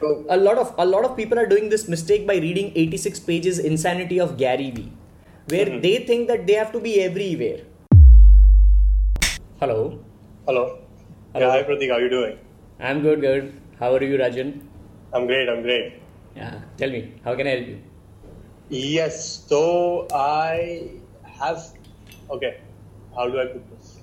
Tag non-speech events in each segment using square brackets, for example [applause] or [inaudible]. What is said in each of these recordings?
So, a lot of a lot of people are doing this mistake by reading 86 pages Insanity of Gary Vee, where mm-hmm. they think that they have to be everywhere. Hello. Hello. Hello. Yeah, hi Pratik, how are you doing? I'm good, good. How are you, Rajan? I'm great, I'm great. Yeah, tell me, how can I help you? Yes, so I have. Okay, how do I put this?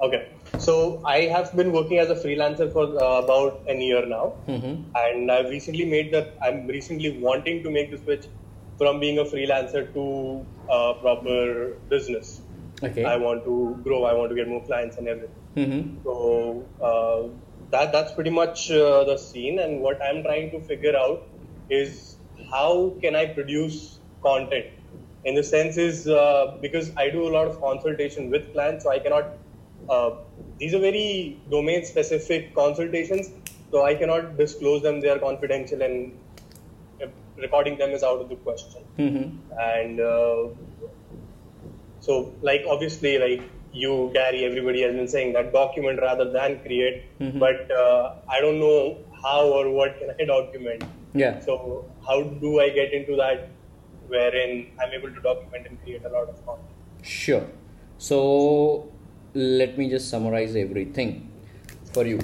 Okay, so I have been working as a freelancer for uh, about an year now, mm-hmm. and I've recently made that. I'm recently wanting to make the switch from being a freelancer to a proper business. Okay. I want to grow. I want to get more clients and everything. Mm-hmm. So uh, that that's pretty much uh, the scene. And what I'm trying to figure out is how can I produce content. In the sense is uh, because I do a lot of consultation with clients, so I cannot uh, these are very domain specific consultations, so I cannot disclose them. They are confidential and recording them is out of the question. Mm-hmm. And uh, so, like, obviously, like you, Gary, everybody has been saying that document rather than create, mm-hmm. but uh, I don't know how or what can I document. Yeah. So, how do I get into that wherein I'm able to document and create a lot of content? Sure. So, let me just summarize everything for you.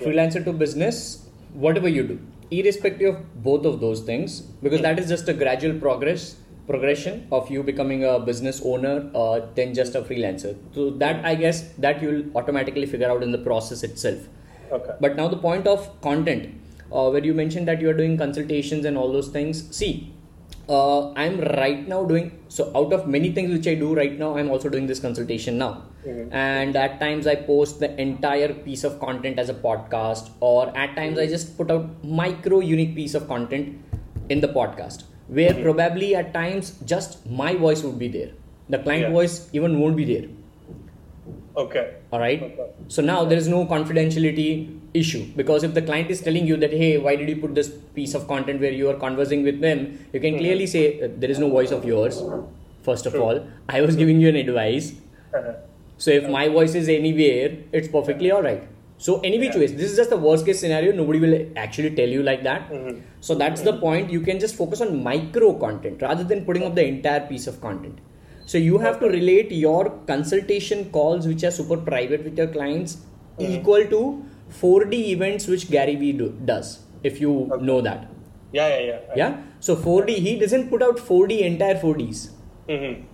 Freelancer to business whatever you do irrespective of both of those things because that is just a gradual progress progression of you becoming a business owner uh, than just a freelancer. So that i guess that you'll automatically figure out in the process itself. Okay. But now the point of content uh, where you mentioned that you are doing consultations and all those things. See uh, I'm right now doing so out of many things which I do right now, I'm also doing this consultation now. Mm-hmm. And at times I post the entire piece of content as a podcast, or at times I just put out micro unique piece of content in the podcast, where mm-hmm. probably at times just my voice would be there. The client yeah. voice even won't be there. Okay. All right. Okay. So now there is no confidentiality issue because if the client is telling you that hey why did you put this piece of content where you are conversing with them you can clearly say uh, there is no voice of yours first of all i was giving you an advice uh-huh. So if my voice is anywhere it's perfectly all right so any which ways this is just the worst case scenario nobody will actually tell you like that mm-hmm. so that's the point you can just focus on micro content rather than putting up the entire piece of content so you have to relate your consultation calls which are super private with your clients mm-hmm. equal to 4D events which Gary Vee do, does, if you okay. know that. Yeah, yeah, yeah. Yeah. So 4D, he doesn't put out 4D entire 4Ds. Mm-hmm.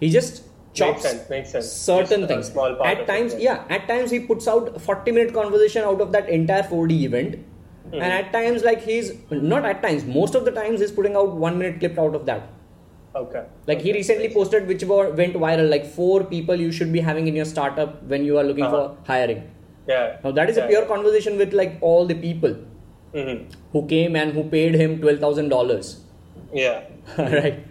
He just chops makes sense, makes sense. certain things. at times, it. yeah, at times he puts out 40 minute conversation out of that entire 4D event. Mm-hmm. And at times, like he's not at times, most of the times he's putting out one minute clip out of that. Okay. Like okay. he recently posted which went viral, like four people you should be having in your startup when you are looking uh-huh. for hiring. Yeah. Now that is yeah. a pure conversation with like all the people mm-hmm. who came and who paid him twelve thousand dollars. Yeah. [laughs] right.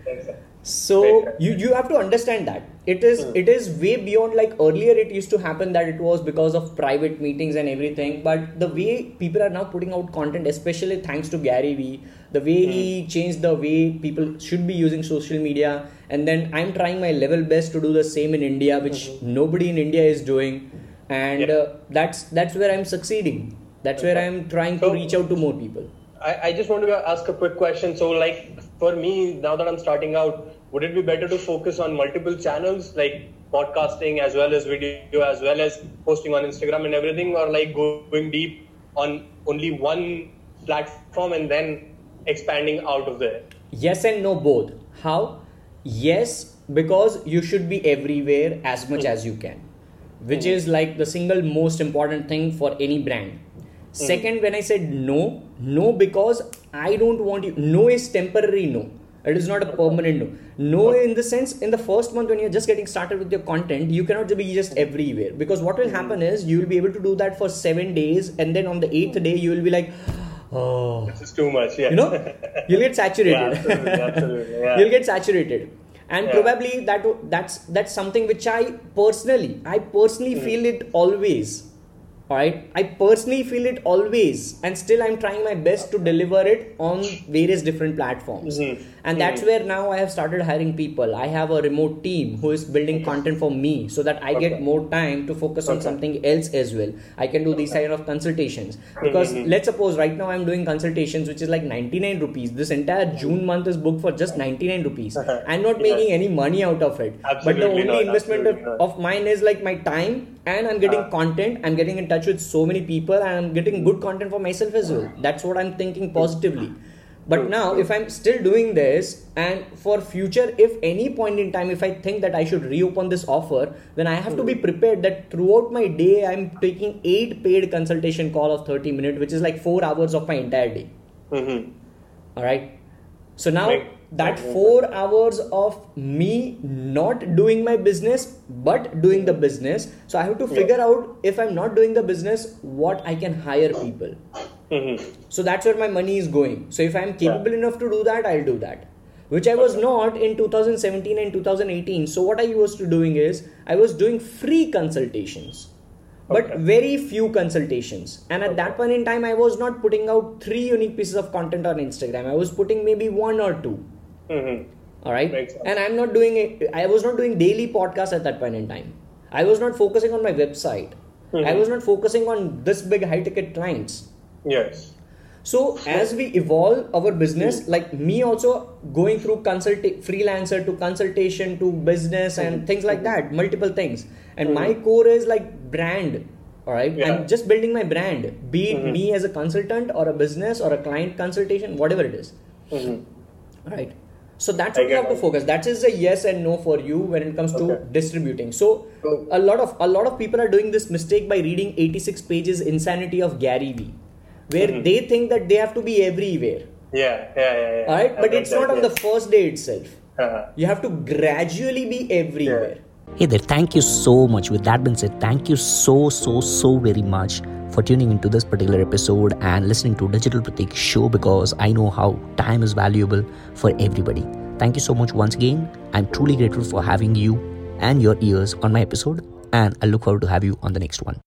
So you you have to understand that it is mm. it is way beyond like earlier it used to happen that it was because of private meetings and everything but the way people are now putting out content especially thanks to Gary Vee the way mm. he changed the way people should be using social media and then I'm trying my level best to do the same in India which mm-hmm. nobody in India is doing and yeah. uh, that's that's where i'm succeeding that's okay. where i'm trying so, to reach out to more people I, I just want to ask a quick question so like for me now that i'm starting out would it be better to focus on multiple channels like podcasting as well as video as well as posting on instagram and everything or like going deep on only one platform and then expanding out of there yes and no both how yes because you should be everywhere as much mm-hmm. as you can which mm. is like the single most important thing for any brand. Mm. Second, when I said no, no because I don't want you. No is temporary no. It is not a permanent no. No in the sense, in the first month when you're just getting started with your content, you cannot be just everywhere. Because what will happen is you will be able to do that for seven days, and then on the eighth day you will be like, oh, this is too much. Yeah. You know, you'll get saturated. yeah, absolutely, absolutely. Yeah. [laughs] you'll get saturated and yeah. probably that that's that's something which i personally i personally mm. feel it always right i personally feel it always and still i'm trying my best to deliver it on various different platforms. Mm-hmm. and that's where now i have started hiring people. I have a remote team who is building content for me so that i Okay. get more time to focus on something else as well. I can do these kind of consultations. Because Mhm. let's suppose right now i'm doing consultations which is like 99 rupees. This entire june month is booked for just 99 rupees. [laughs] I'm not making any money out of it. But the only not, investment of, of mine is like my time and i'm getting Ah. content i'm getting in touch with so many people and i'm getting good content for myself as well. That's what i'm thinking positively. But now if i'm still doing this and for future if any point in time if i think that i should reopen this offer then i have to be prepared that throughout my day i'm taking eight paid consultation call of 30 minutes which is like four hours of my entire day. Mm-hmm. all right so now Right. That four hours of me not doing my business but doing the business. So i have to Yeah. figure out if i'm not doing the business what i can hire people. Mm-hmm. so that's where my money is going. So if i'm capable enough to do that i'll do that. Which i was Okay. not in 2017 and 2018 so what i was to doing is i was doing free consultations. But Okay. very few consultations. And at that point in time i was not putting out three unique pieces of content on instagram. I was putting maybe one or two Mm-hmm. all right and i'm not doing it i was not doing daily podcasts at that point in time i was not focusing on my website i Mhm. was not focusing on this big high ticket clients Yes. so as we evolve our business, like me also going through consult freelancer to consultation to business and things like that, multiple things. And my core is like brand. All right, Yeah. I'm just building my brand. Be it Mhm. me as a consultant or a business or a client consultation, whatever it is. Mm-hmm. All right. So that's what you have to focus. That is a yes and no for you when it comes to Okay. distributing. So So- a lot of a lot of people are doing this mistake by reading 86 pages Insanity of Gary Vee, where Mhm. they think that they have to be everywhere. Yeah, yeah, yeah, yeah. All right, I but read it's that, not on yeah. the first day itself. Uh-huh. You have to gradually be everywhere. Hey there, thank you so much. With that being said, thank you so, so, so very much for tuning into this particular episode and listening to Digital Pratik show because I know how time is valuable for everybody. Thank you so much once again. I'm truly grateful for having you and your ears on my episode, and I look forward to have you on the next one.